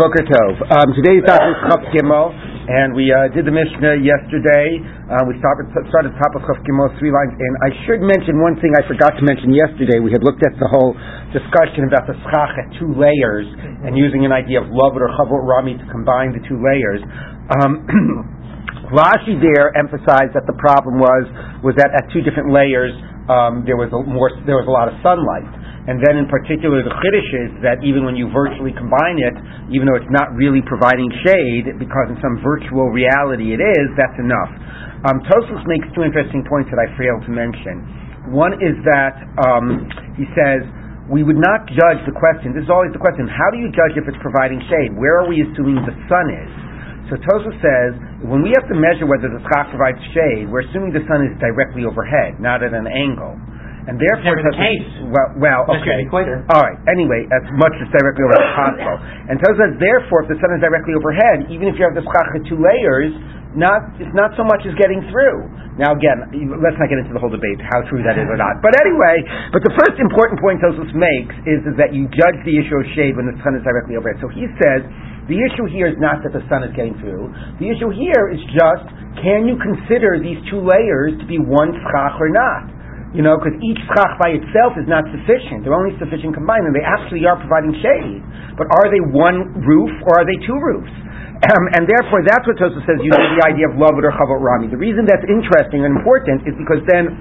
Boker Tov. Um, today's daf is Chaf Gimel, and we uh, did the Mishnah yesterday. Uh, we started, started top of Chaf Gimel, three lines in. I should mention one thing I forgot to mention yesterday. We had looked at the whole discussion about the schach at two layers and using an idea of love or chavot rami to combine the two layers. Um, Rashi there emphasized that the problem was was that at two different layers um, there was a more there was a lot of sunlight. And then in particular, the Chiddush is that even when you virtually combine it, even though it's not really providing shade, because in some virtual reality it is, that's enough. Um, Tosfos makes two interesting points that I failed to mention. One is that um, he says, we would not judge the question, this is always the question, how do you judge if it's providing shade? Where are we assuming the sun is? So Tosfos says, when we have to measure whether the schach provides shade, we're assuming the sun is directly overhead, not at an angle. And therefore, Never the case. well, well, okay. All right. Anyway, as much as directly overhead as possible. And Tosfos says, therefore, if the sun is directly overhead, even if you have the schach with two layers, not it's not so much as getting through. Now again, let's not get into the whole debate how true that is or not. But anyway, but the first important point Tosfos makes is, is that you judge the issue of shade when the sun is directly overhead. So he says the issue here is not that the sun is getting through. The issue here is just can you consider these two layers to be one schach or not? You know, because each schach by itself is not sufficient. They're only sufficient combined, and they actually are providing shade. But are they one roof or are they two roofs? Um, and therefore, that's what Tosfos says using the idea of loved or chavot rami. The reason that's interesting and important is because then,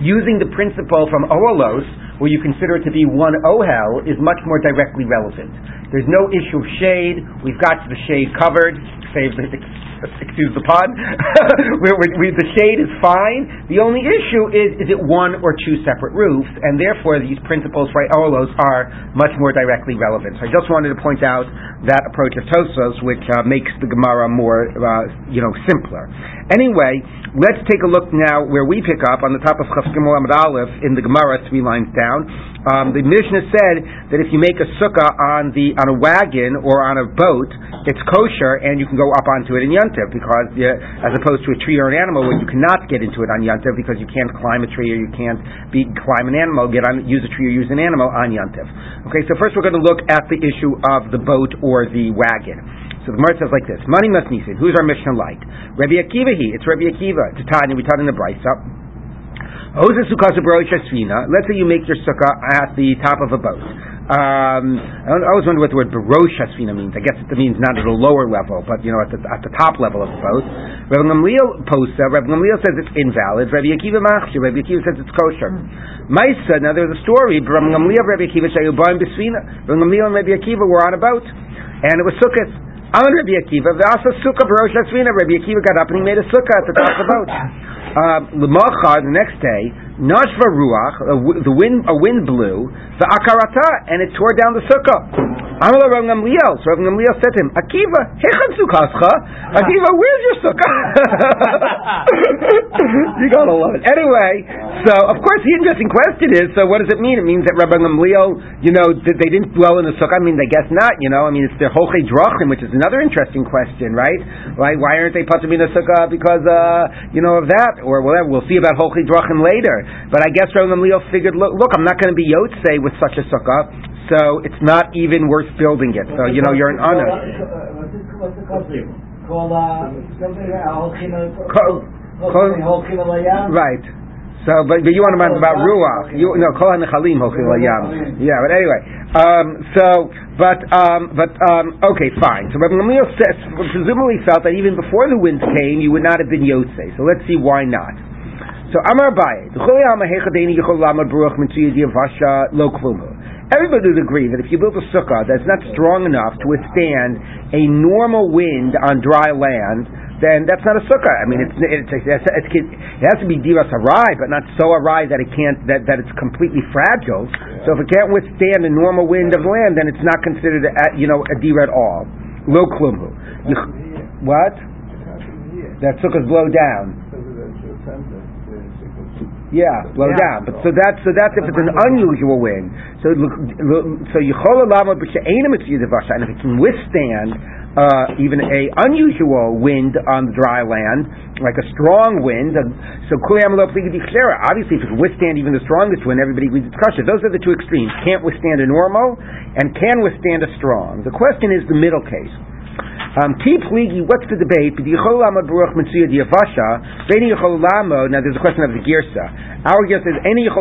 using the principle from Ohalos, where you consider it to be one ohel, is much more directly relevant. There's no issue of shade. We've got the shade covered. Save the excuse the pun. the shade is fine. The only issue is is it one or two separate roofs, and therefore these principles for Ohalos are much more directly relevant. So I just wanted to point out that approach of Tosfos, which uh, makes the Gemara more uh, you know simpler. Anyway, let's take a look now where we pick up on the top of Chaf Gimel Amud Aleph in the Gemara, three lines down. Um, the Mishnah said that if you make a sukkah on the on a wagon or on a boat, it's kosher and you can go up onto it in Yontif because uh, as opposed to a tree or an animal where you cannot get into it on Yontif because you can't climb a tree or you can't be climb an animal, get on use a tree or use an animal on Yontif. Okay, so first we're going to look at the issue of the boat or the wagon. So the Gemara says like this: Money must nisin. Who's our Mishnah like? Rabbi Akiva. He. It's Rabbi Akiva. It's Tanya. We taught in the Brisa. Let's say you make your sukkah at the top of a boat. Um, I always wonder what the word barosh hasfina means. I guess it means not at a lower level, but you know at the, at the top level of the boat. Rabbi Gamliel posta. Rabbi Gamliel says it's invalid. Rabbi Akiva machshir. Rabbi Akiva says it's kosher. Maisa. Now there's a story. Rabbi Gamliel, Rabbi Akiva shayubayim besfina. Rabbi Gamliel and Rabbi Akiva were on a boat, and it was sukkah. On Rabbi Akiva, the also sukkah barosh hasfina. Rabbi Akiva got up and he made a sukkah at the top of the boat. Uh, Lemachar, the next day, Nashva Ruach, the wind, a wind blew, the Akarata, and it tore down the sukkah. Amala Rav Gamliel, so Rav Gamliel said to him, Akiva, hechan sukkascha? Akiva, where's your sukkah? you gotta love it. Anyway, so of course the interesting question is, so what does it mean? It means that Rabbi Gamliel, you know, they didn't dwell in the sukkah. I mean, I guess not. You know, I mean, it's their hoche drachim, which is another interesting question, right? Why why aren't they patim in the sukkah because uh, you know of that or whatever? We'll see about hoche drachim later. But I guess Rabbi Gamliel figured, look, look, I'm not going to be yotze with such a sukkah so it's not even worth building it. So you know you're an honor. What's the? Call Right. So, but, but you want to know about ruach? You no kol hanechalim holchim layam. Yeah, but anyway. Um, so, but um, but um, okay, fine. So Rabbi Gamliel says, presumably felt that even before the winds came, you would not have been yotze. So let's see why not. So Amar Everybody would agree that if you build a sukkah that's not strong enough to withstand a normal wind on dry land, then that's not a sukkah. I mean, it's, it's, it's, it has to be diras arai, but not so arai that it can't that, that it's completely fragile. Yeah. So if it can't withstand the normal wind of land, then it's not considered a, you know a dir at all. Lo klumhu. What? That sukkahs blow down. Yeah, blow yeah. down. But so that's so that's if it's an unusual wind. So so yichol lama b'she'ena mitzvah and if it can withstand uh, even a unusual wind on the dry land, like a strong wind. So obviously, if it can withstand even the strongest wind, everybody agrees it's kosher. Those are the two extremes. Can't withstand a normal, and can withstand a strong. The question is the middle case. Um, what's the debate? Now there's a question of the girsa. Our girsa is any It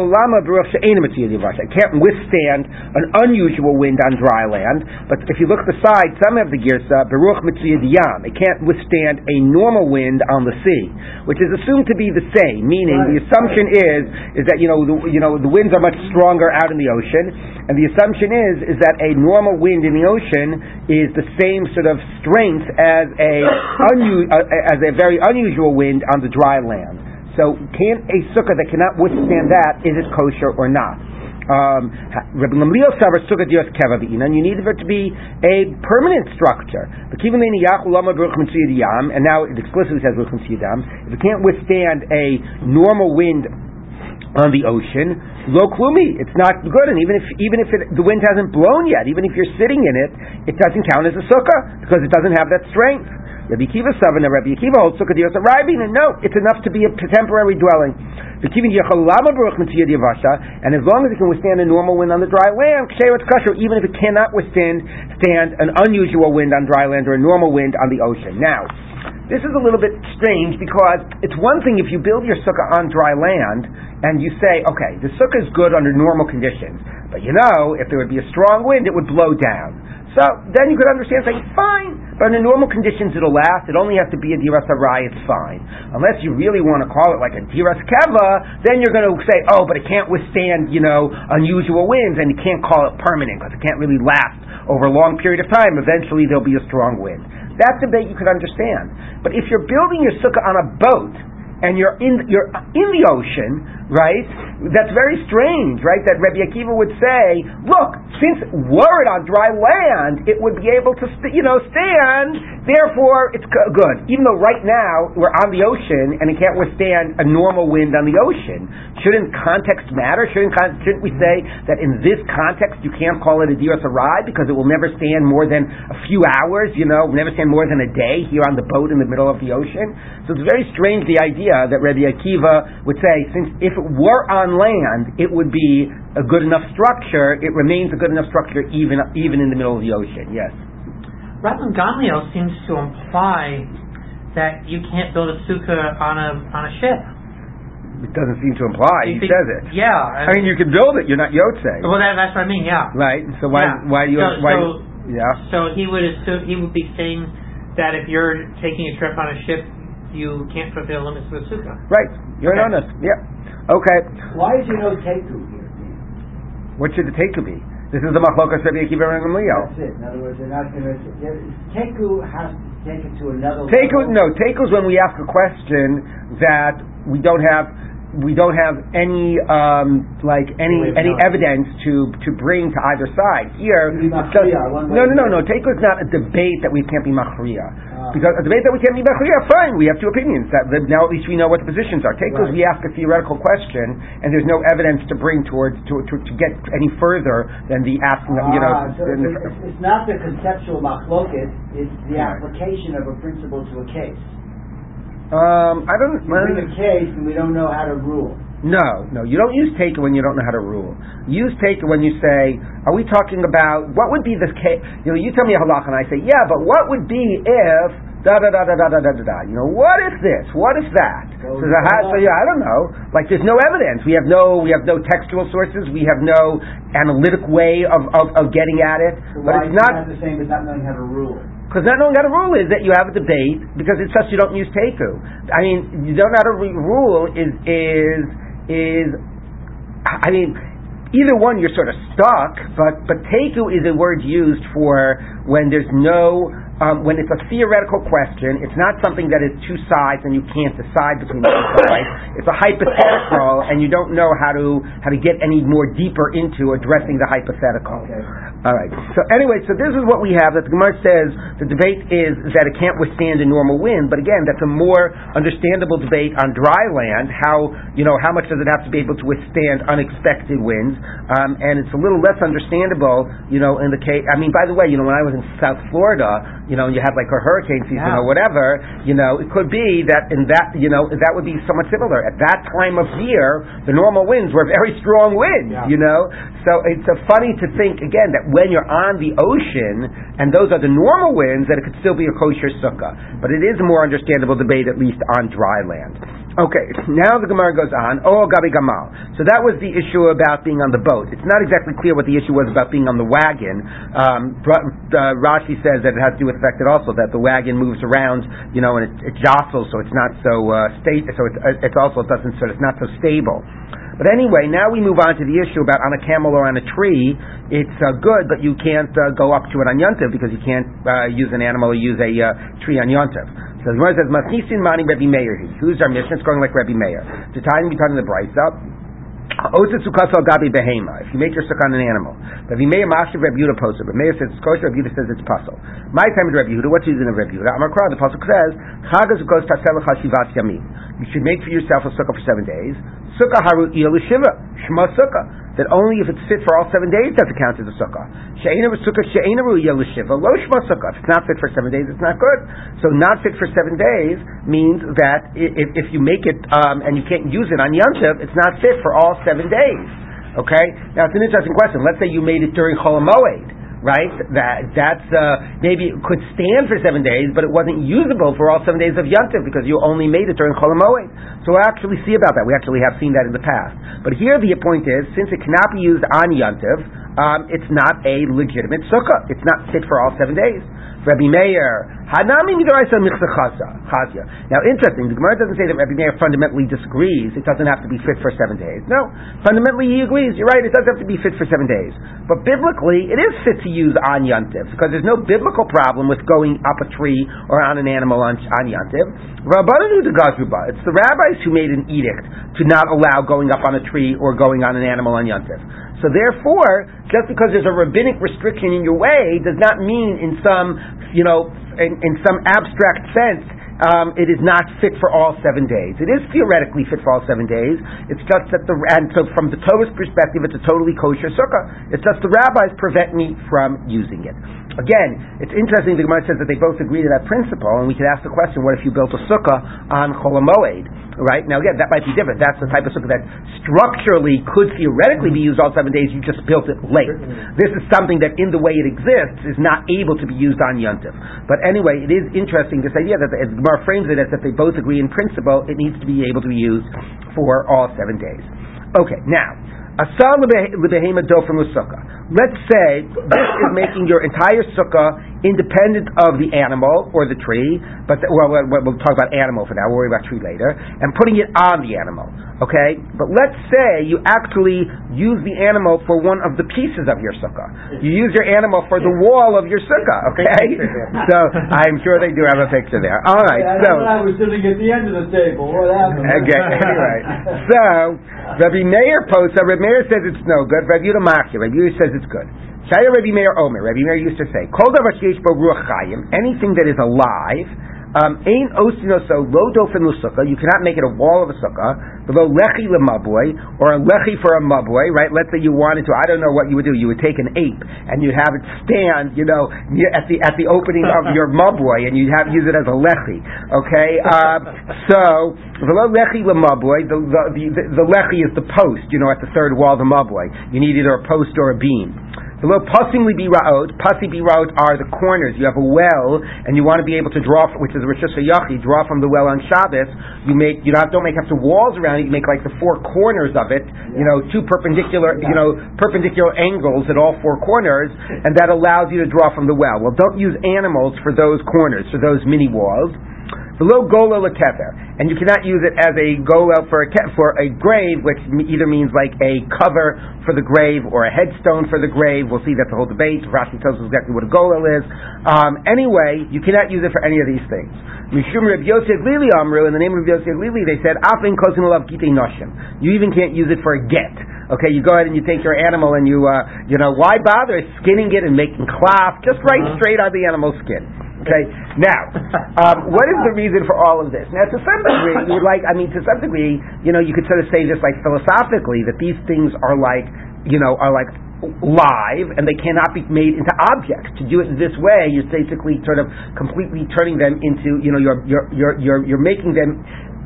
can't withstand an unusual wind on dry land. But if you look at the side, some have the girsa beruch yam. It can't withstand a normal wind on the sea, which is assumed to be the same. Meaning right. the assumption is is that you know the, you know the winds are much stronger out in the ocean, and the assumption is is that a normal wind in the ocean is the same sort of strength as a unu- uh, as a very unusual wind on the dry land. So, can a sukkah that cannot withstand that is it kosher or not? Um, Rabbi Gamliel Savar Sukkah Dios Kevavina, and you need for it to be a permanent structure. And now it explicitly says If it can't withstand a normal wind on the ocean, lo klumi. It's not good, and even if even if it, the wind hasn't blown yet, even if you're sitting in it, it doesn't count as a sukkah because it doesn't have that strength. Rabbi Akiva Savana, Rabbi Akiva holds sukkah dios and no, it's enough to be a temporary dwelling. And as long as it can withstand a normal wind on the dry land, even if it cannot withstand stand an unusual wind on dry land or a normal wind on the ocean. Now, this is a little bit strange because it's one thing if you build your sukkah on dry land and you say, okay, the sukkah is good under normal conditions, but you know, if there would be a strong wind, it would blow down. So then you could understand, say, fine, but under normal conditions it'll last. It only has to be a diras arai, it's fine. Unless you really want to call it like a diras keva, then you're going to say, oh, but it can't withstand, you know, unusual winds, and you can't call it permanent because it can't really last over a long period of time. Eventually there'll be a strong wind. That debate you could understand. But if you're building your sukkah on a boat and you're in you're in the ocean, right? That's very strange, right? That Rabbi Akiva would say, look, since were it on dry land, it would be able to, st- you know, stand. Therefore, it's good. Even though right now we're on the ocean and it can't withstand a normal wind on the ocean. Shouldn't context matter? Shouldn't con- shouldn't we say that in this context you can't call it a diras arai because it will never stand more than a few hours? You know, never stand more than a day here on the boat in the middle of the ocean. So it's very strange the idea that Rabbi Akiva would say, since if it were on land, it would be a good enough structure. It remains a good enough structure even even in the middle of the ocean. Yes. Rabban Gamliel seems to imply that you can't build a sukkah on a on a ship. It doesn't seem to imply. He says it. Yeah. I, I mean, you can build it. You're not Yotze. Well, that, that's what I mean. Yeah. Right. So why yeah. why do you so, why? So, yeah. So he would assume he would be saying that if you're taking a trip on a ship, you can't fulfill limits of the sukkah. Right. You're okay. honest. Yeah. Okay. Why is there no teku here? What should the teku be? This is the machlokas Rabbi Akiva and Gamliel. That's it. In other words, they're not going to. Teku has to take it to another. Teku, no. Teku is when we ask a question that we don't have we don't have any um, like any any evidence to to bring to either side. Here, no, no, no, no. Teku is not a debate that we can't be machriya. Because a debate that we can't be machriya, fine, we have two opinions. That now at least we know what the positions are. Take right. we ask a theoretical question, and there's no evidence to bring towards to, to, to get any further than the asking. Ah, you know, so it's, it's, not the conceptual machloket; it's the application of a principle to a case. Um, I don't. You bring a case, and we don't know how to rule. No, no, you don't use take it when you don't know how to rule. Use take it when you say, are we talking about, what would be this case? You know, you tell me a halach and I say, yeah, but what would be if, da da da da da da da da da. You know, what if this? What if that? So, so, so yeah, I don't know. Like there's no evidence. We have no we have no textual sources. We have no analytic way of, of, of getting at it. So but it's not the same as not knowing how to rule. Because not knowing how to rule is that you have a debate because it's such you don't use teku. I mean, you don't know how to rule is is is, I mean, either one you're sort of stuck, but, but teku is a word used for when there's no um, when it's a theoretical question, it's not something that is two sides and you can't decide between the two sides. It's a hypothetical, and you don't know how to how to get any more deeper into addressing the hypothetical. Okay. All right. So anyway, so this is what we have. That the Gemara says the debate is that it can't withstand a normal wind, but again, that's a more understandable debate on dry land. How you know how much does it have to be able to withstand unexpected winds? Um, and it's a little less understandable, you know, in the case. I mean, by the way, you know, when I was in South Florida you know, and you have like a hurricane season Yeah. or whatever, you know, it could be that in that, you know, that would be somewhat similar. At that time of year, the normal winds were very strong winds, Yeah. you know. So it's uh, funny to think again that when you're on the ocean and those are the normal winds, that it could still be a kosher sukkah. But it is a more understandable debate, at least on dry land. Okay, now the Gemara goes on. Oh, Gabi Gamal. So that was the issue about being on the boat. It's not exactly clear what the issue was about being on the wagon. Um, uh, Rashi says that it has to do with the fact that also that the wagon moves around, you know, and it, it jostles, so it's not so uh, state. So it's, uh, it's also it doesn't so it's not so stable. But anyway, now we move on to the issue about on a camel or on a tree. It's uh, good, but you can't uh, go up to it on Yontiv because you can't uh, use an animal or use a uh, tree on Yontiv. So the Gemara says, "Masnisin mani Rebbe Meir." Who's our Mishnah? It's going like Rebbe Meir. To time we talking the gabi behema. If you make your sukkah on an animal, Rabbi Meir machshir Rabbi Yehuda posted. Rabbi Meir says it's kosher. Rabbi Yehuda says it's pasul. My time is Rabbi Yehuda. What's reason of Rabbi Yehuda? Amar Kra, the pasuk says, Chagas goes tasel chashivat yamim. You should make for yourself a sukkah for seven days. Sukkah haru il shiva. Shema sukkah. That only if it's fit for all seven days does it count as a sukkah. She'ena sukkah she'ena ru il shiva. Lo shema sukkah. If it's not fit for seven days, it's not good. So not fit for seven days means that if, if you make it um, and you can't use it on Yom it's not fit for all seven days. Okay? Now it's an interesting question. Let's say you made it during Chol Moed, right? That that's uh, maybe could stand for seven days, but it wasn't usable for all seven days of Yom Tov because you only made it during Chol Moed. So we actually see about that. We actually have seen that in the past. But here the point is, since it cannot be used on Yom Tov, um, it's not a legitimate sukkah. It's not fit for all seven days. Rabbi Meir, Hanami midoraisa. Now, interesting. The Gemara doesn't say that Rabbi Meir fundamentally disagrees. It doesn't have to be fit for seven days. No, fundamentally he agrees. You're right. It doesn't have to be fit for seven days. But biblically, it is fit to use on Yontiv because there's no biblical problem with going up a tree or on an animal on, on Yontiv. It's the rabbis who made an edict to not allow going up on a tree or going on an animal on Yontiv. So therefore, just because there's a rabbinic restriction in your way does not mean in some, you know, in, in some abstract sense, um, it is not fit for all seven days. It is theoretically fit for all seven days. It's just that the and so from the Torah's perspective, it's a totally kosher sukkah. It's just the rabbis prevent me from using it. Again, it's interesting. The Gemara says that they both agree to that principle, and we could ask the question: What if you built a sukkah on Chol Moed? Right now, again, that might be different. That's the type of sukkah that structurally could theoretically be used all seven days. You just built it late. This is something that, in the way it exists, is not able to be used on Yontif. But anyway, it is interesting this idea that the, as Gemara frames it as if they both agree in principle, it needs to be able to be used for all seven days. Okay, now. Asal lebehema do from sukkah. Let's say this is making your entire sukkah independent of the animal or the tree, but the, well, we'll, we'll talk about animal for now. We'll worry about tree later, and putting it on the animal. Okay, but let's say you actually use the animal for one of the pieces of your sukkah. You use your animal for the wall of your sukkah. Okay, so I'm sure they do have a picture there. All right, Yeah, so. I was sitting at the end of the table, what happened? Okay, anyway. So, Rabbi Meir posts, uh, Rabbi Meir says it's no good, Rabbi Yehuda Machshir, Rabbi Yehuda says it's good. Shaya Rabbi Meir Omer, Rabbi Meir used to say, Kol davar sheyesh bo ruach chayim, anything that is alive, ain osino so lo dofen you cannot make it a wall of a sukkah, below lechi lemaboy, or a lechi for a maboy, right? Let's say you wanted to, I don't know what you would do, you would take an ape, and you'd have it stand, you know, near, at the, at the opening of your maboy, and you'd have, use it as a lechi, okay? Um, so, below lechi lemaboy, the, the, the, the lechi is the post, you know, at the third wall of the maboy. You need either a post or a beam. Below passimly be ra'ot, pasi be ra'ot are the corners. You have a well, and you want to be able to draw, which is Rosh Yachi, draw from the well on Shabbos. You make, you don't, don't make up to walls around it. You make like the four corners of it. You know, two perpendicular, you know, perpendicular angles at all four corners, and that allows you to draw from the well. Well, don't use animals for those corners, for those mini walls. Below gola lekefer, and you cannot use it as a gola for a ke- for a grave, which either means like a cover for the grave or a headstone for the grave. We'll see that's the whole debate. Rashi tells us exactly what a gola is. Um, anyway, you cannot use it for any of these things. Mishum Reb Yossi HaGlili Amru, in the name of Reb Yossi HaGlili, they said afin love gitei noshim. You even can't use it for a get. Okay, you go ahead and you take your animal and you, uh, you know, why bother skinning it and making cloth? Just right straight on the animal's skin. Okay, now, um, what is the reason for all of this? Now, to some degree, you would like, I mean, to some degree, you know, you could sort of say this like philosophically that these things are like, you know, are like live and they cannot be made into objects. To do it this way, you're basically sort of completely turning them into, you know, you're, you're, you're, you're, you're making them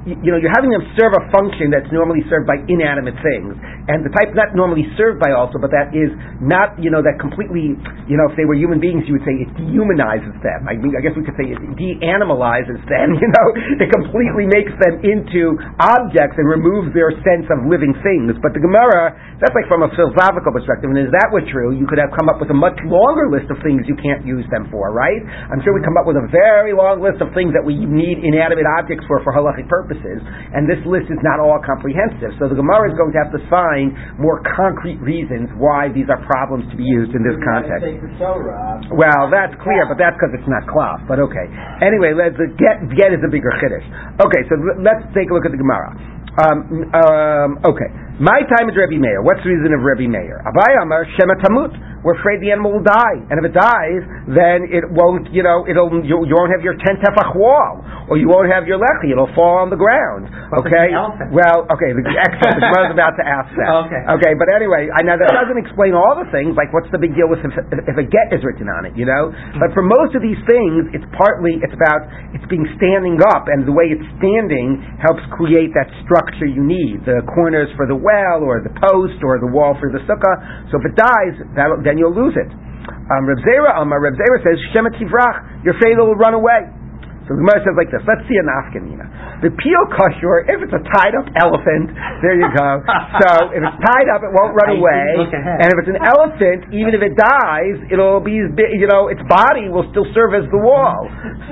you know, you're having them serve a function that's normally served by inanimate things, and the type not normally served by also, but that is not, you know, that completely, you know, if they were human beings, you would say it dehumanizes them. I mean, I guess we could say it de-animalizes them. You know, it completely makes them into objects and removes their sense of living things. But the Gemara, that's like from a philosophical perspective, and if that were true, you could have come up with a much longer list of things you can't use them for, right? I'm sure we come up with a very long list of things that we need inanimate objects for for halachic purposes purposes, and this list is not all comprehensive. So the Gemara is going to have to find more concrete reasons why these are problems to be used in this context. Well, that's clear, but that's because it's not cloth. But okay. Anyway, let's get get is a bigger chiddush. Okay, so let's take a look at the Gemara. Um, um, okay. My time is Rebbe Meir. What's the reason of Rebbe Meir? Abai Amar Shema Tamut we're afraid the animal will die. And if it dies, then it won't, you know, it'll, you, you won't have your 10 tefach wall, or you won't have your lechi, it'll fall on the ground. Okay? Well, okay, the excellent, the was about to ask that. Okay. Okay, but anyway, I know that doesn't explain all the things, like what's the big deal with if, if a get is written on it, you know? But for most of these things, it's partly, it's about, it's being standing up, and the way it's standing helps create that structure you need, the corners for the well, or the post, or the wall for the sukkah. So if it dies, that, then you'll lose it. Um, Reb Zera, um, Reb Zera says, Shema Tivrach, your fatal will run away. So the Gemara says like this. Let's see a afkanina. The peel kashur, if it's a tied up elephant, there you go. so if it's tied up, it won't run away. And if it's an elephant, even if it dies, it'll be, you know, its body will still serve as the wall.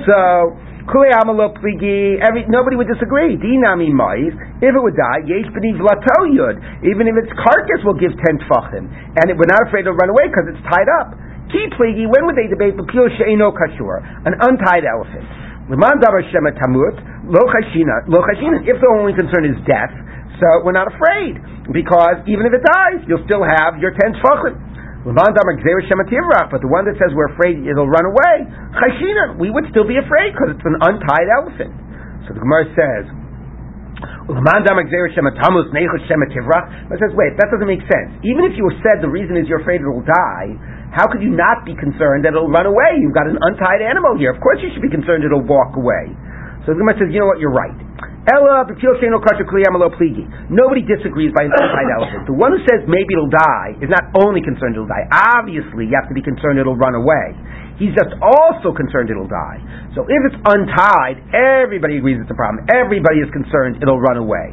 So Every, nobody would disagree. Dinami mais. If it would die, yesh vlato yud. Even if its carcass will give ten tfachim, and it, we're not afraid to run away because it's tied up. Ki pligi. When would they debate the pure sheino kashur, an untied elephant? Liman davar shema tamut lo chashina lo. If the only concern is death, so we're not afraid because even if it dies, you'll still have your ten tfachim. But the one that says we're afraid it'll run away, we would still be afraid because it's an untied elephant. So the Gemara says, but says, wait, that doesn't make sense. Even if you said the reason is you're afraid it will die, how could you not be concerned that it'll run away? You've got an untied animal here. Of course you should be concerned it'll walk away. So the Gemara says, you know what, you're right. Nobody disagrees by an untied elephant. The one who says maybe it'll die is not only concerned it'll die. Obviously, you have to be concerned it'll run away. He's just also concerned it'll die. So if it's untied, everybody agrees it's a problem. Everybody is concerned it'll run away.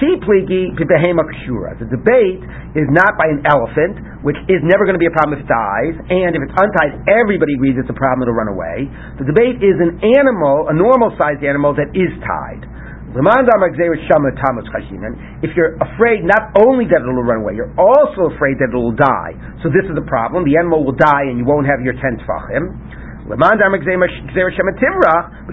The debate is not by an elephant, which is never going to be a problem if it dies, and if it's untied, everybody agrees it's a problem, it'll run away. The debate is an animal, a normal sized animal that is tied. If you're afraid not only that it'll run away, you're also afraid that it'll die. So this is the problem. The animal will die and you won't have your ten tfachim. But if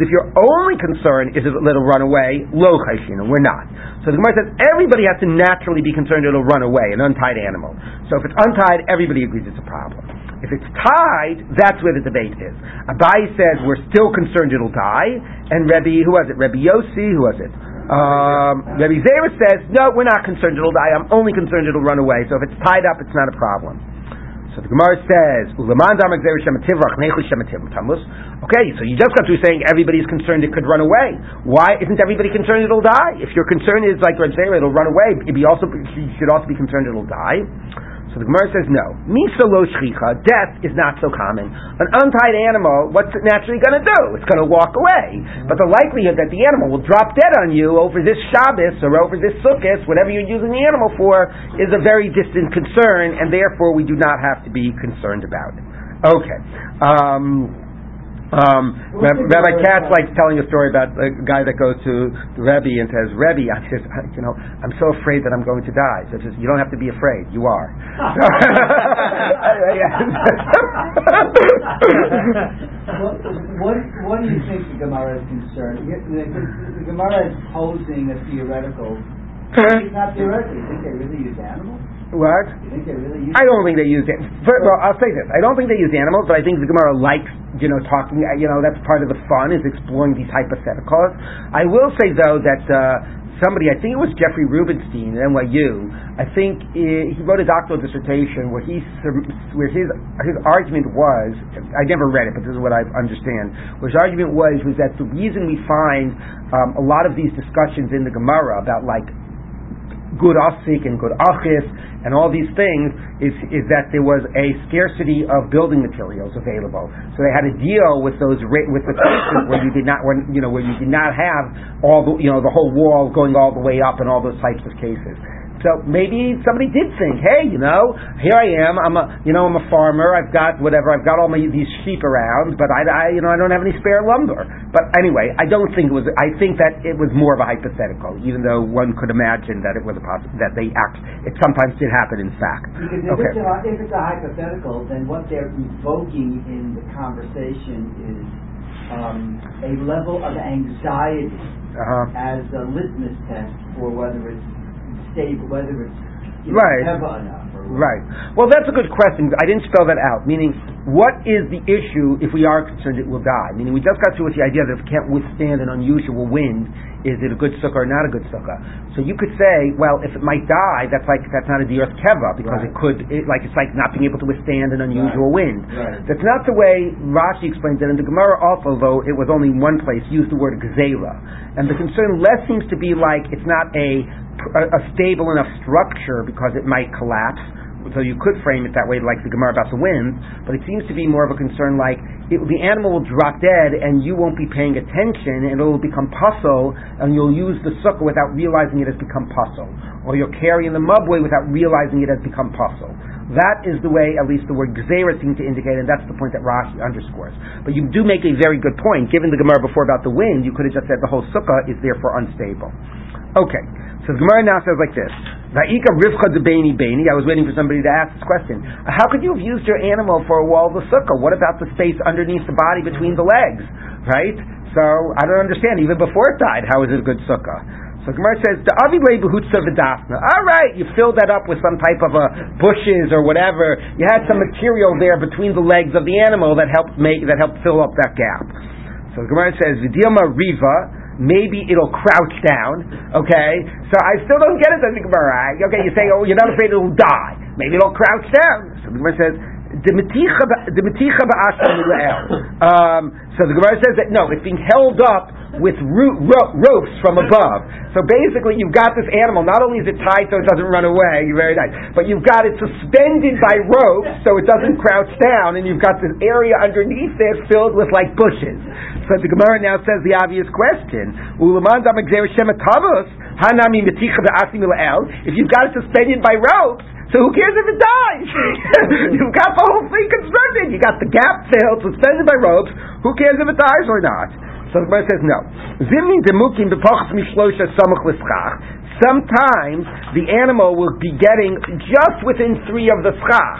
your only concern is that it'll run away, lo we're not. So the Gemara says everybody has to naturally be concerned it'll run away, an untied animal. So if it's untied, everybody agrees it's a problem. If it's tied, that's where the debate is. Abai says we're still concerned it'll die, and Rebbe, who was it? Rebbe Yossi, who was it? Um, Rebbe Zera says, no, we're not concerned it'll die. I'm only concerned it'll run away. So if it's tied up, it's not a problem. So the Gemara says, Okay, so you just got through saying everybody's concerned it could run away. Why isn't everybody concerned it'll die? If your concern is like Rebbe Zera, it'll run away, be also, you should also be concerned it'll die. So the Gemara says no. Misa lo shchicha, death is not so common. An untied animal, what's it naturally going to do? It's going to walk away. But the likelihood that the animal will drop dead on you over this Shabbos or over this Sukkot, whatever you're using the animal for, is a very distant concern, and therefore we do not have to be concerned about it. Okay. Um, um, Rabbi Katz likes telling a story about a guy that goes to the Rebbe and says, Rebbe, I says, you know, I'm so afraid that I'm going to die. So says, you don't have to be afraid. You are. what, what, do you think the Gemara is concerned? The, the, the Gemara is posing a theoretical. It's not theoretical. You think they really use animals? What? Really I don't think they used it. First, well, I'll say this: I don't think they used animals, but I think the Gemara likes, you know, talking. You know, that's part of the fun is exploring these hypotheticals. I will say though that uh, somebody, I think it was Jeffrey Rubenstein at NYU. I think he, he wrote a doctoral dissertation where he where his his argument was. I never read it, but this is what I understand. Where his argument was was that the reason we find um, a lot of these discussions in the Gemara about like gud asik and gud achis and all these things is, is that there was a scarcity of building materials available. So they had to deal with those with the cases where you did not when, you know where you did not have all the you know the whole wall going all the way up and all those types of cases. So maybe somebody did think, hey, you know, here I am. I'm a, you know, I'm a farmer. I've got whatever. I've got all my these sheep around, but I, I, you know, I don't have any spare lumber. But anyway, I don't think it was. I think that it was more of a hypothetical, even though one could imagine that it was a poss- that they act. It sometimes did happen in fact. Because if, okay. it's a, if it's a hypothetical, then what they're evoking in the conversation is um, a level of anxiety uh-huh. as a litmus test for whether it's whether it's you know, right. enough. Right. Well, that's a good question. I didn't spell that out. Meaning, what is the issue if we are concerned it will die? Meaning, we just got to with the idea that if it can't withstand an unusual wind, is it a good sukkah or not a good sukkah? So you could say, well, if it might die, that's like that's not a diras keva because right. it could, it, like it's like not being able to withstand an unusual right. wind. Right. That's not the way Rashi explains it. And the Gemara also, though it was only in one place, used the word gzera. And the concern less seems to be like it's not a a, stable enough structure because it might collapse. So you could frame it that way, like the Gemara about the wind, but it seems to be more of a concern like it, the animal will drop dead and you won't be paying attention and it will become pasul and you'll use the sukkah without realizing it has become pasul. Or you'll carry in the maboy without realizing it has become pasul. That is the way, at least the word gzera seems to indicate, and that's the point that Rashi underscores. But you do make a very good point. Given the Gemara before about the wind, you could have just said the whole sukkah is therefore unstable. Okay. So the Gemara now says like this. I was waiting for somebody to ask this question. How could you have used your animal for a wall of the sukkah? What about the space underneath the body between the legs? Right. So I don't understand. Even before it died, how is it a good sukkah? So Gemara says, "The v'dasna." All right, you filled that up with some type of a bushes or whatever. You had some material there between the legs of the animal that helped make that helped fill up that gap. So Gemara says, "V'diama riva." Maybe it'll crouch down. Okay, so I still don't get it. The Gemara. Okay, you say, oh, you're not afraid it'll die. Maybe it'll crouch down. So the Gemara says. Um, so the Gemara says that no, it's being held up with root, ro- ropes from above. So basically, you've got this animal. Not only is it tied so it doesn't run away, very nice, but you've got it suspended by ropes so it doesn't crouch down, and you've got this area underneath it filled with like bushes. So the Gemara now says the obvious question: If you've got it suspended by ropes, so who cares if it dies? You've got the whole thing constructed. You got the gap filled, suspended by ropes. Who cares if it dies or not? So the Gemara says no. Sometimes the animal will be getting just within three of the schach.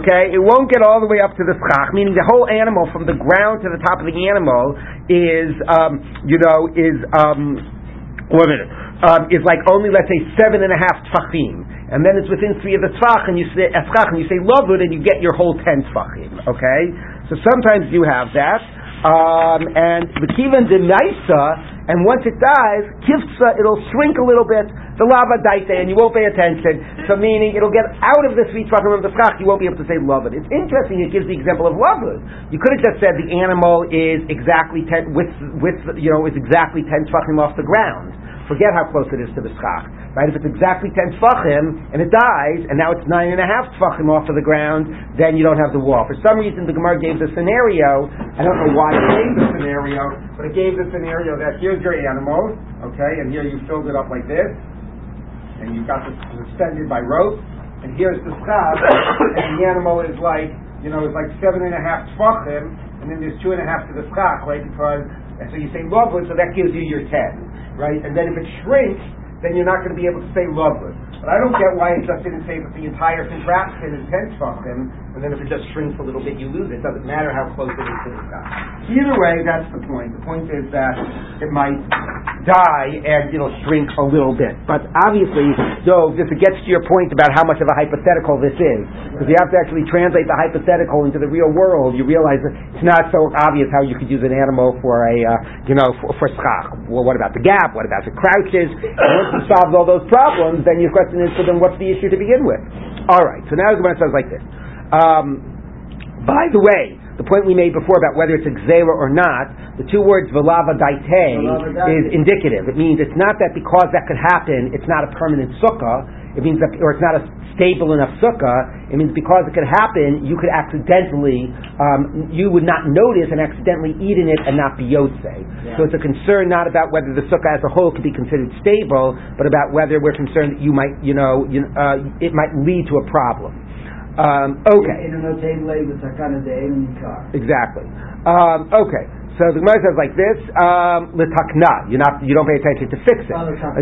Okay, it won't get all the way up to the schach, meaning the whole animal from the ground to the top of the animal is, um, you know, is um, one minute, um, is like only let's say seven and a half tfachim, and then it's within three of the tfach, and you say eschach, and you say lovud, and you get your whole ten tfachim. Okay, so sometimes you have that. Um, and the kivan de and once it dies, kivsa, it'll shrink a little bit, the lava daite, and you won't pay attention. So meaning it'll get out of the sweet spot of the schach, you won't be able to say lovud. It's interesting, it gives the example of lovud. You could have just said the animal is exactly ten, with, with, you know, is exactly ten tfachim off the ground. Forget how close it is to the schach. Right? If it's exactly ten tfachim and it dies, and now it's nine and a half tfachim off of the ground, then you don't have the wall. For some reason, the Gemara gave the scenario. I don't know why it gave the scenario, but it gave the scenario that here's your animal, okay, and here you filled it up like this, and you've got this suspended by rope, and here's the schach, and the animal is like, you know, it's like seven and a half tfachim, and then there's two and a half to the schach, right? Because and so you say lovud, so that gives you your ten right? And then if it shrinks, then you're not going to be able to say loveless. But I don't get why it just didn't say that the entire contraption is ten tefachim, and then if it just shrinks a little bit, you lose it. It doesn't matter how close it is to the sky. Either way, that's the point. The point is that it might die and it'll shrink a little bit. But obviously, so if it gets to your point about how much of a hypothetical this is, because you have to actually translate the hypothetical into the real world, you realize that it's not so obvious how you could use an animal for a, uh, you know, for, for schach. Well, what about the gap? What about the crouches? And once you solved all those problems, then your question is, so then what's the issue to begin with? All right, so now the Gemara says like this. Um, by the way, the point we made before about whether it's a gzera or not, the two words velava daite is indicative. It means it's not that because that could happen, it's not a permanent sukkah. It means that, or it's not a stable enough sukkah. It means because it could happen, you could accidentally, um, you would not notice and accidentally eat in it and not be yotze. Yeah. So it's a concern not about whether the sukkah as a whole could be considered stable, but about whether we're concerned that you might, you know, you, uh, it might lead to a problem. Um, okay. Exactly. Um, okay. So the Gemara says like this: um, "L'takna." You not you don't pay attention to fix it.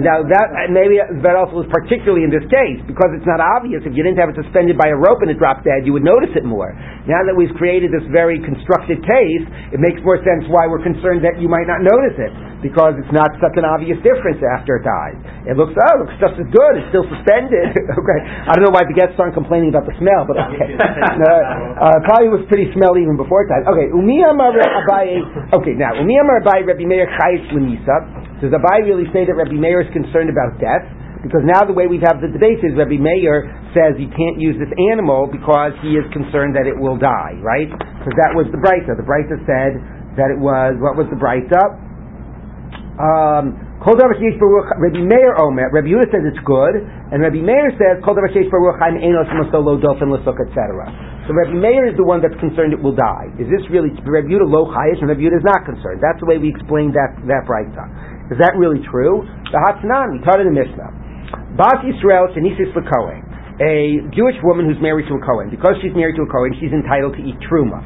now that maybe that also was particularly in this case because it's not obvious. If you didn't have it suspended by a rope and it dropped dead, you would notice it more. Now that we've created this very constructed case, it makes more sense why we're concerned that you might not notice it because it's not such an obvious difference after it dies. It looks oh, it looks just as good. It's still suspended. okay, I don't know why the guests aren't complaining about the smell, but okay, no, uh, probably was pretty smelly even before it died. Okay, umiyamar abaye. Okay, now, Umiyamar Abai Rabbi Meir Chayis Lemisa. Does Abai really say that Rabbi Meir is concerned about death? Because now the way we have the debate is Rabbi Meir says you can't use this animal because he is concerned that it will die, right? Because that was the Brisa. The Brisa said that it was, what was the Brisa? Um, Rabbi Meir Omer, Rabbi Yehuda says it's good, and Rabbi Meir says Kol Davar Sheish Baruch Chaim Enos Masolo Dofen Lasuk, etc. So Rabbi Meir is the one that's concerned it will die. Is this really Rabbi Yehuda lo chayish and Rabbi Yehuda is not concerned? That's the way we explained that that brayta. Is that really true? The Hatzanan we taught in the Mishnah. Bas Yisrael Shenisis Lekohen, a Jewish woman who's married to a Kohen. Because she's married to a Kohen, she's entitled to eat truma.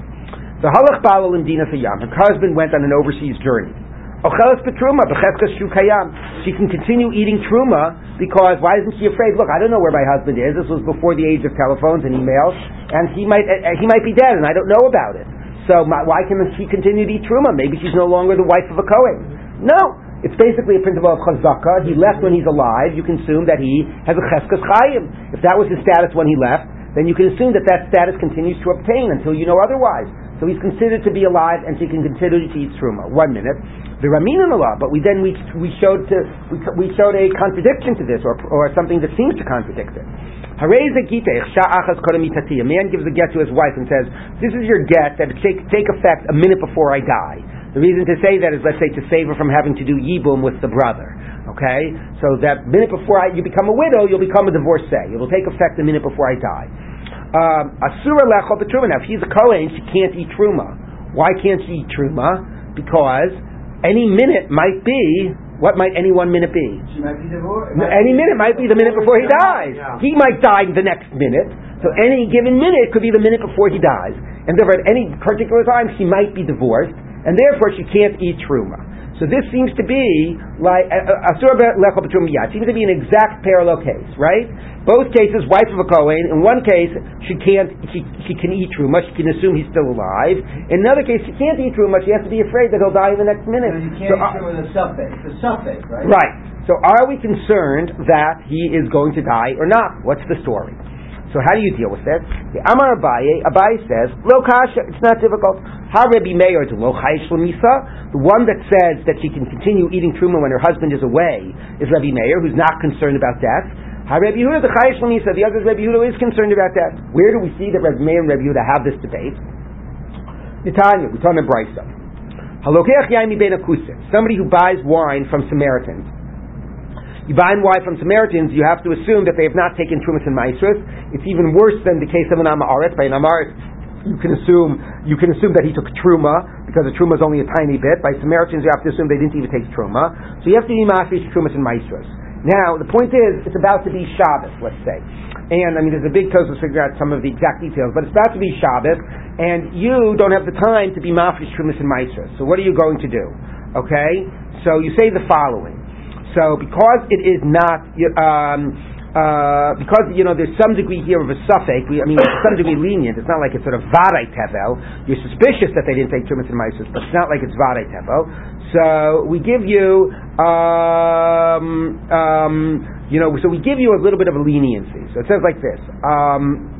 The Halach Balal Dina Fayam. Her husband went on an overseas journey. Ochelas betruma, becheskas shu kayam. She can continue eating truma because why isn't she afraid? Look, I don't know where my husband is. This was before the age of telephones and emails, and he might uh, he might be dead, and I don't know about it. So my, why can she continue to eat truma? Maybe she's no longer the wife of a Kohen. No, it's basically a principle of chazaka. He left when he's alive. You can assume that he has a cheskas chayim. If that was his status when he left, then you can assume that that status continues to obtain until you know otherwise. So he's considered to be alive, and she can continue to eat truma. One minute, the ramin in the law, but we then we, we showed to we, we showed a contradiction to this, or or something that seems to contradict it. A man gives a get to his wife and says, "This is your get that take take effect a minute before I die." The reason to say that is, let's say, to save her from having to do yibum with the brother. Okay, so that minute before I, you become a widow, you'll become a divorcee. It will take effect a minute before I die. Um, Asura betruma. Now, if he's a Kohen, she can't eat truma. Why can't she eat truma? Because any minute might be what might any one minute be? She might be divorced. Any minute might be the minute before he dies. Yeah. He might die the next minute. So any given minute could be the minute before he dies. And therefore, at any particular time, she might be divorced, and therefore she can't eat truma. So this seems to be like asur lecho It seems to be an exact parallel case, right? Both cases, wife of a Kohen. In one case, she can't, she, she can eat truma. She can assume he's still alive. In another case, she can't eat much. She has to be afraid that he'll die in the next minute. So you can't so, eat truma with a suffix. A suffix, right? Right. So are we concerned that he is going to die or not? What's the story? So how do you deal with that? The Amar Abaye, Abaye says, Lo kasha, it's not difficult. How Rabbi Meir to Lo The one that says that she can continue eating truma when her husband is away is Rabbi Meir, who's not concerned about death. How Rabbi Yehuda, the Chayish Lamisa, the other Rabbi Yehuda is concerned about death. Where do we see that Rabbi Meir and Rabbi Yehuda have this debate? Nitanya, we're talk about Brisa. Somebody who buys wine from Samaritans you buy and wine from Samaritans, you have to assume that they have not taken Trumas and Maestros. It's even worse than the case of an Amaret. By an Amaret, you can assume you can assume that he took truma because the truma is only a tiny bit. By Samaritans, you have to assume they didn't even take truma. So you have to be mafresh trumas and maestros. Now the point is, it's about to be Shabbos, let's say, and I mean there's a big toast to figure out some of the exact details, but it's about to be Shabbos, and you don't have the time to be mafresh trumas and maestros. So what are you going to do? Okay, so you say the following. So because it is not, um, uh, because you know there's some degree here of a suffix. We, I mean, some degree lenient. It's not like it's sort of vaday tevel. You're suspicious that they didn't take trumas and maisus, but it's not like it's vaday tevel. So we give you, um, um, you know, so we give you a little bit of a leniency. So it says like this. Um,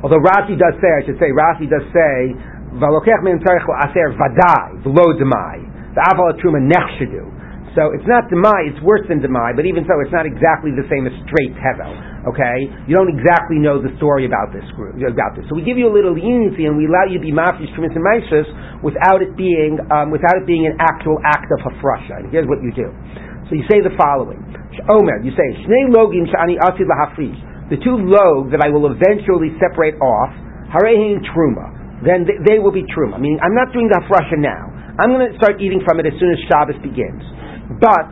although Rashi does say, I should say, Rashi does say, "Valokech min aser vaday v'lo demai." The aval truma nechshedu. So it's not demai, it's worse than demai, but even so, it's not exactly the same as straight tevel. Okay, you don't exactly know the story about this group, about this. So we give you a little leniency and we allow you to be mafresh trumas and maisus without it being um, without it being an actual act of hafrasha. And here's what you do. So you say the following: Omer, you say shnei logim shani asid lahafrish. The two logs that I will eventually separate off, harehin truma. Then they, they will be truma. Meaning, I'm not doing the hafrasha now. I'm going to start eating from it as soon as Shabbos begins. But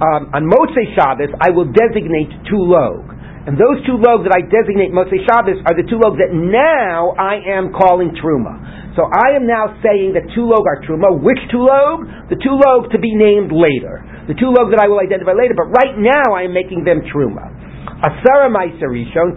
um, on Motzei Shabbos, I will designate two log. And those two logs that I designate Motzei Shabbos are the two logs that now I am calling Truma. So I am now saying that two log are Truma. Which two log? The two log to be named later. The two log that I will identify later, but right now I am making them Truma. Asara Meiser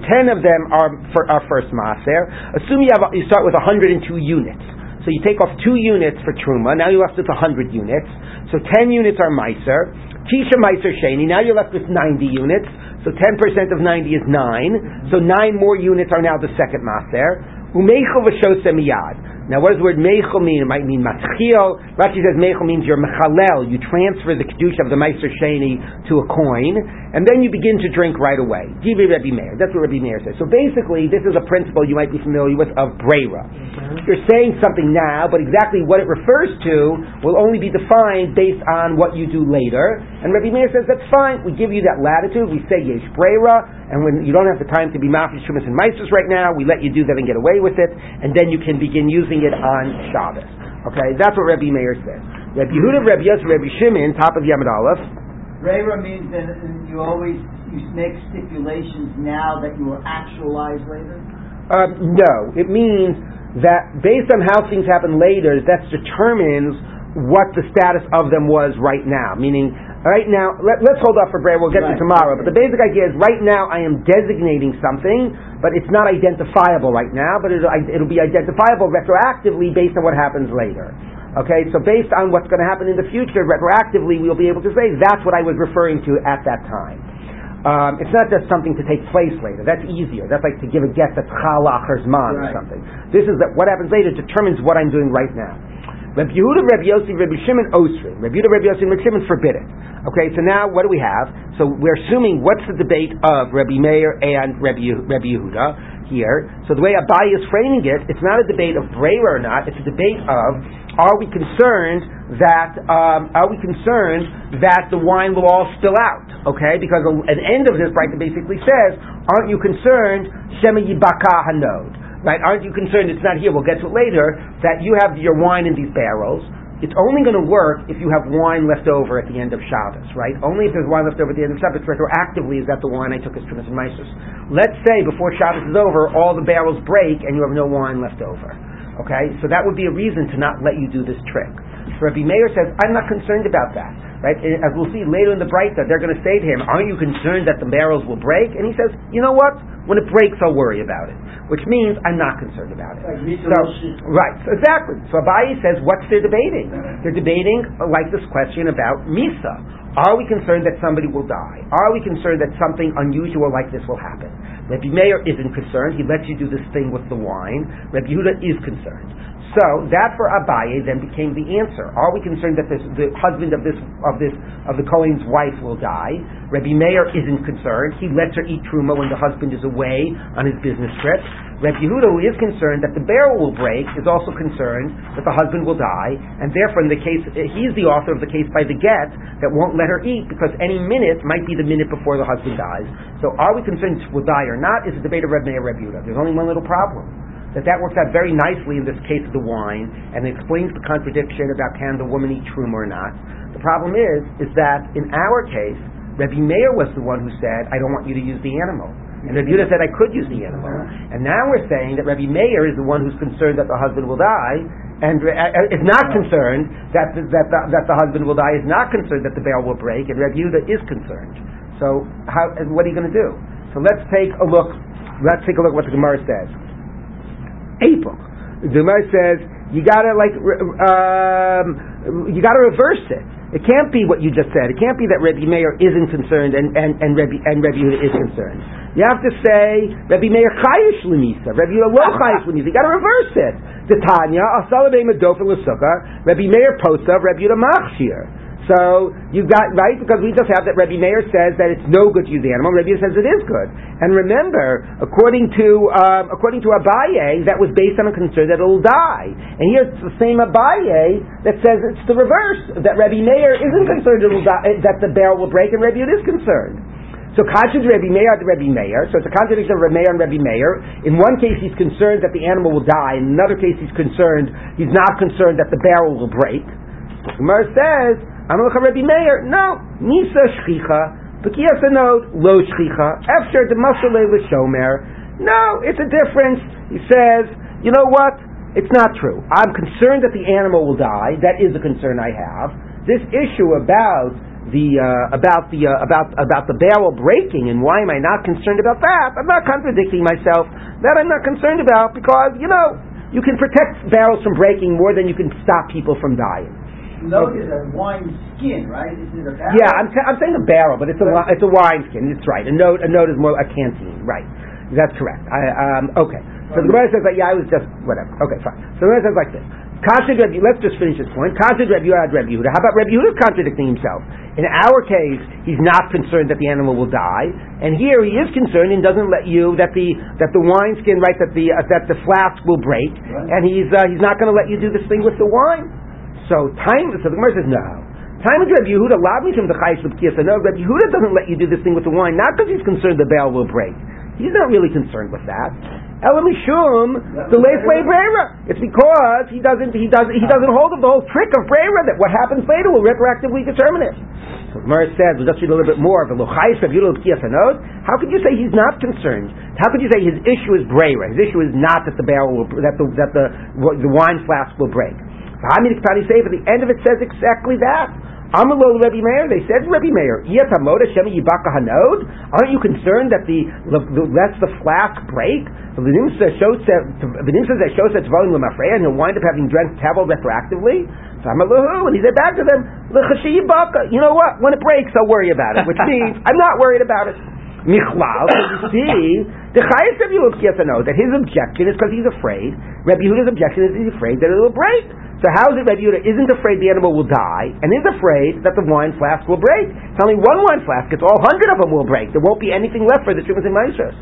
ten of them are for our first Maser. Assume you, have, you start with 102 units. So you take off two units for Truma, now you're left with 100 units. So 10 units are Meiser. Tisha Meiser Sheni. Now you're left with 90 units. So 10% of 90 is 9. So 9 more units are now the second Maser. Umeichel v'shosem miyad. Now, what does the word meichel mean? It might mean matchil. Rashi says meichel means you're mechalel. You transfer the kedusha of the meiser sheni to a coin, and then you begin to drink right away. Divrei Rebbe Meir. That's what Rebbe Meir says. So basically, this is a principle you might be familiar with of brera. Mm-hmm. You're saying something now, but exactly what it refers to will only be defined based on what you do later. And Rebbe Meir says that's fine. We give you that latitude. We say yesh brera, and when you don't have the time to be mafresh shumas and meisus right now, we let you do that and get away with it, and then you can begin using it on Shabbos. Okay, that's what Rabbi Meir says. Rabbi Yehuda, Rabbi Yosef, Rabbi Shimon, top of Yamad Aleph. Reira means that you always you make stipulations now that you will actualize later. Uh, no, it means that based on how things happen later, that determines what the status of them was right now. Meaning, right now, let, us hold off for bread. We'll get right. to tomorrow. But the basic idea is, right now, I am designating something, but it's not identifiable right now. But it'll, it'll be identifiable retroactively based on what happens later. Okay, so based on what's going to happen in the future, retroactively, we'll be able to say that's what I was referring to at that time. Um, it's not just something to take place later. That's easier. That's like to give a guess that's chalach or zman or something. This is that what happens later determines what I'm doing right now. Rabbi Yehuda, Rabbi Yossi, Rabbi Shimon Osri. Rabbi Yehuda, Rabbi Yossi, Rabbi Shimon forbid it. Okay, so now what do we have? So we're assuming what's the debate of Rabbi Meir and Rabbi, Rabbi Yehuda here. So the way Abaye is framing it, it's not a debate of Breira or not. It's a debate of are we concerned that um, are we concerned that the wine will all spill out? Okay, because an end of this right basically says, aren't you concerned Shema Yibaka Hanod? Right? Aren't you concerned it's not here? We'll get to it later. That you have your wine in these barrels. It's only going to work if you have wine left over at the end of Shabbos, right? Only if there's wine left over at the end of Shabbos. Retroactively, is that the wine I took as Trumas and Meisus? Let's say before Shabbos is over, all the barrels break and you have no wine left over. Okay, so that would be a reason to not let you do this trick. Rabbi Meir says, I'm not concerned about that. Right? As we'll see later in the Breita, they're going to say to him, Aren't you concerned that the barrels will break? And he says, You know what? When it breaks, I'll worry about it. Which means I'm not concerned about it. So, right, so exactly. So Abaye says, what's they debating? They're debating uh, like this question about Misa. Are we concerned that somebody will die? Are we concerned that something unusual like this will happen? Rabbi Meir isn't concerned. He lets you do this thing with the wine. Rabbi Yehuda is concerned. So that for Abaye then became the answer. Are we concerned that this, the husband of this of this of the Kohen's wife will die? Rabbi Meir isn't concerned. He lets her eat truma when the husband is away on his business trip. Rabbi Yehuda, who is concerned that the barrel will break, is also concerned that the husband will die, and therefore, in the case, he's the author of the case by the get that won't let her eat because any minute might be the minute before the husband dies. So, are we concerned she will die or not? Is a debate of Rabbi Meir, Rabbi Yehuda. There's only one little problem that that works out very nicely in this case of the wine, and explains the contradiction about can the woman eat truma or not. The problem is, is that in our case, Rabbi Meir was the one who said, I don't want you to use the animal. And Rabbi Yehuda said, I could use the animal. And now we're saying that Rabbi Meir is the one who's concerned that the husband will die, and uh, is not concerned that the, that, the, that the husband will die, is not concerned that the barrel will break, and Rabbi Yehuda is concerned. So how? What are you going to do? So let's take a look. Let's take a look at what the Gemara says. April. The Gemara says you gotta like um, you gotta reverse it. It can't be what you just said. It can't be that Rabbi Meir isn't concerned and, and, and Rabbi and Rabbi Yehuda is concerned. You have to say Rabbi Meir chayish lemisa, Rabbi Yehuda lo chayish lemisa. You got to reverse it. The Tanya asalabei medofer l'sukkah, Rabbi Meir posav, Rabbi Yehuda machshir. So you've got right because we just have that Rabbi Meir says that it's no good to use the animal. Rabbi says it is good. And remember, according to um, according to Abaye, that was based on a concern that it will die. And here it's the same Abaye that says it's the reverse. That Rabbi Meir isn't concerned it will die, that the barrel will break, and Rabbi is concerned. So contradiction Rabbi Meir to Rabbi Meir. So it's a contradiction of Rabbi Meir and Rabbi Meir. In one case, he's concerned that the animal will die. In another case, he's concerned he's not concerned that the barrel will break. The Gemara says Amalcha Rabbi Meir, no, Nisa Shchicha, Anot, Lo Shchicha, Efsher de Mashalei L'Shomer. No, it's a difference. He says, you know what? It's not true. I'm concerned that the animal will die. That is a concern I have. This issue about the uh, about the uh, about about the barrel breaking and why am I not concerned about that? I'm not contradicting myself. That I'm not concerned about because you know you can protect barrels from breaking more than you can stop people from dying note is a wine skin, right? Is it a barrel? Yeah, I'm, t- I'm saying a barrel, but it's a it's a wine skin. It's right. A note a note is more a canteen, right? That's correct. I, um, okay. So the Gemara says like, yeah, I was just whatever. Okay, fine. So the Gemara says like this. Contradict, let's just finish this point. Contradict Rabbi Yehuda, Rabbi Yehuda. How about Rabbi Yehuda contradicting himself? In our case, he's not concerned that the animal will die, and here he is concerned and doesn't let you that the that the wineskin, right, that the uh, that the flask will break, right. and he's uh, he's not going to let you do this thing with the wine. So time, so the Gemara says no. Time of Rabbi Yehuda allowed me from the Chayis of Kiyasa. No, Rabbi Yehuda doesn't let you do this thing with the wine, not because he's concerned the bell will break. He's not really concerned with that. Elamishum, the late way brera. It's because he doesn't he doesn't he doesn't hold of the whole trick of brera that what happens later will retroactively determine it. So Gemara says, we'll just read a little bit more of the Lochais of Yudel How could you say he's not concerned? How could you say his issue is brera? His issue is not that the barrel will, that the that the the wine flask will break. Hamid say at the end of it says exactly that. Amalol Rebbe Meir, they said Rebbe Meir, Shemi Yibaka Hanod, aren't you concerned that the, the, the lets the flask break? The V'nim says that shows that Tvalim Lemafreya, and he'll wind up having drank tevel retroactively. So Amalahu, and he said back to them, L'chashi Yibaka, you know what, when it breaks, I'll worry about it, which means I'm not worried about it. Michlal, you see, the highest Rebbe Yehuda that his objection is because he's afraid. Rebbe Yehuda's objection is he's afraid that it will break. So how is it Rabbi Yehuda isn't afraid the animal will die and is afraid that the wine flask will break? It's only one wine flask; it's all hundred of them will break. There won't be anything left for the Shumas and Maishas.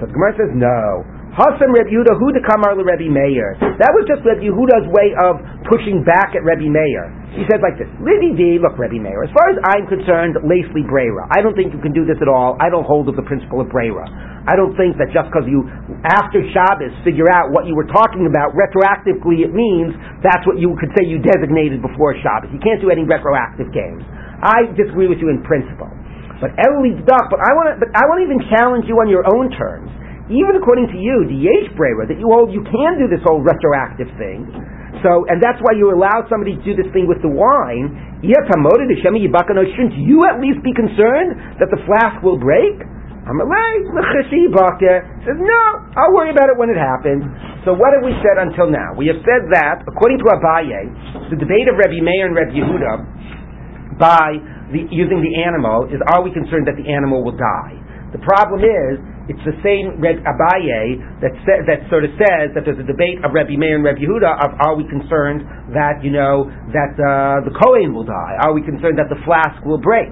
So the Gemara says no. Hasan Rabbi Yehuda, who to kamar Rabbi Meir. That was just Rabbi Yehuda's way of pushing back at Rabbi Meir. He said like this, Lidi D, look Rabbi Meir, as far as I'm concerned, lacely brera. I don't think you can do this at all. I don't hold of the principle of brera. I don't think that just because you, after Shabbos, figure out what you were talking about, retroactively it means that's what you could say you designated before Shabbos. You can't do any retroactive games. I disagree with you in principle. But Eli Duck, but I want to, but I want to even challenge you on your own terms even according to you, the Yesh Brera, that you hold you can do this whole retroactive thing. So, and that's why you allow somebody to do this thing with the wine. Shouldn't you at least be concerned that the flask will break? says, no, I'll worry about it when it happens. So what have we said until now? We have said that, according to Abaye, the debate of Rabbi Meir and Rabbi Yehuda by the, using the animal is, are we concerned that the animal will die? The problem is, it's the same Reb Abaye that sa- that sort of says that there's a debate of Rebbe Meir and Rebbe Yehuda of are we concerned that you know that uh, the Kohen will die? Are we concerned that the flask will break?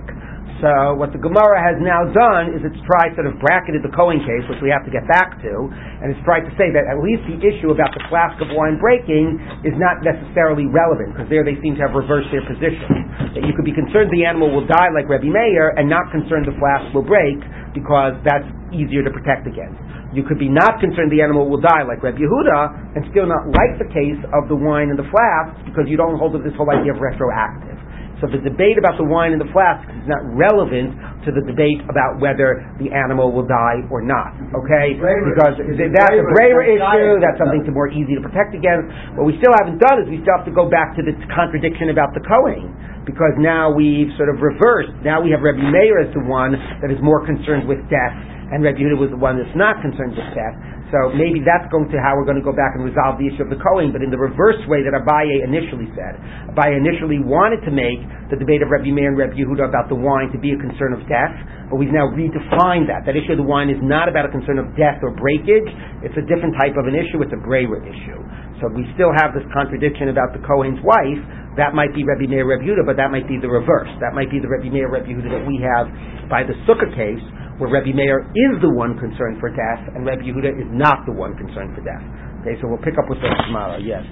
So what the Gemara has now done is it's tried sort of bracketed the Cohen case, which we have to get back to, and it's tried to say that at least the issue about the flask of wine breaking is not necessarily relevant, because there they seem to have reversed their position. That you could be concerned the animal will die like Rebbe Meir, and not concerned the flask will break, because that's easier to protect against. You could be not concerned the animal will die like Rebbe Yehuda, and still not like the case of the wine and the flask, because you don't hold of this whole idea of retroactive. So the debate about the wine in the flask is not relevant to the debate about whether the animal will die or not. Okay? Because that's a braver issue, that's something to more easy to protect against. What we still haven't done is we still have to go back to the contradiction about the Kohen. Because now we've sort of reversed. Now we have Rebbe Meir as the one that is more concerned with death, and Rebbe Yehuda was the one that's not concerned with death. So maybe that's going to how we're going to go back and resolve the issue of the Kohen, but in the reverse way that Abaye initially said. Abaye initially wanted to make the debate of Rebbe Meir and Rebbe Yehuda about the wine to be a concern of death, but we've now redefined that. That issue of the wine is not about a concern of death or breakage. It's a different type of an issue. It's a Breira issue. So we still have this contradiction about the Kohen's wife. That might be Rebbe Meir, Rebbe Yehuda, but that might be the reverse. That might be the Rebbe Meir, Rebbe Yehuda that we have by the Sukkah case, where Rebbe Meir is the one concerned for death, and Rebbe Yehuda is not the one concerned for death. Okay, so we'll pick up with that tomorrow. Yes.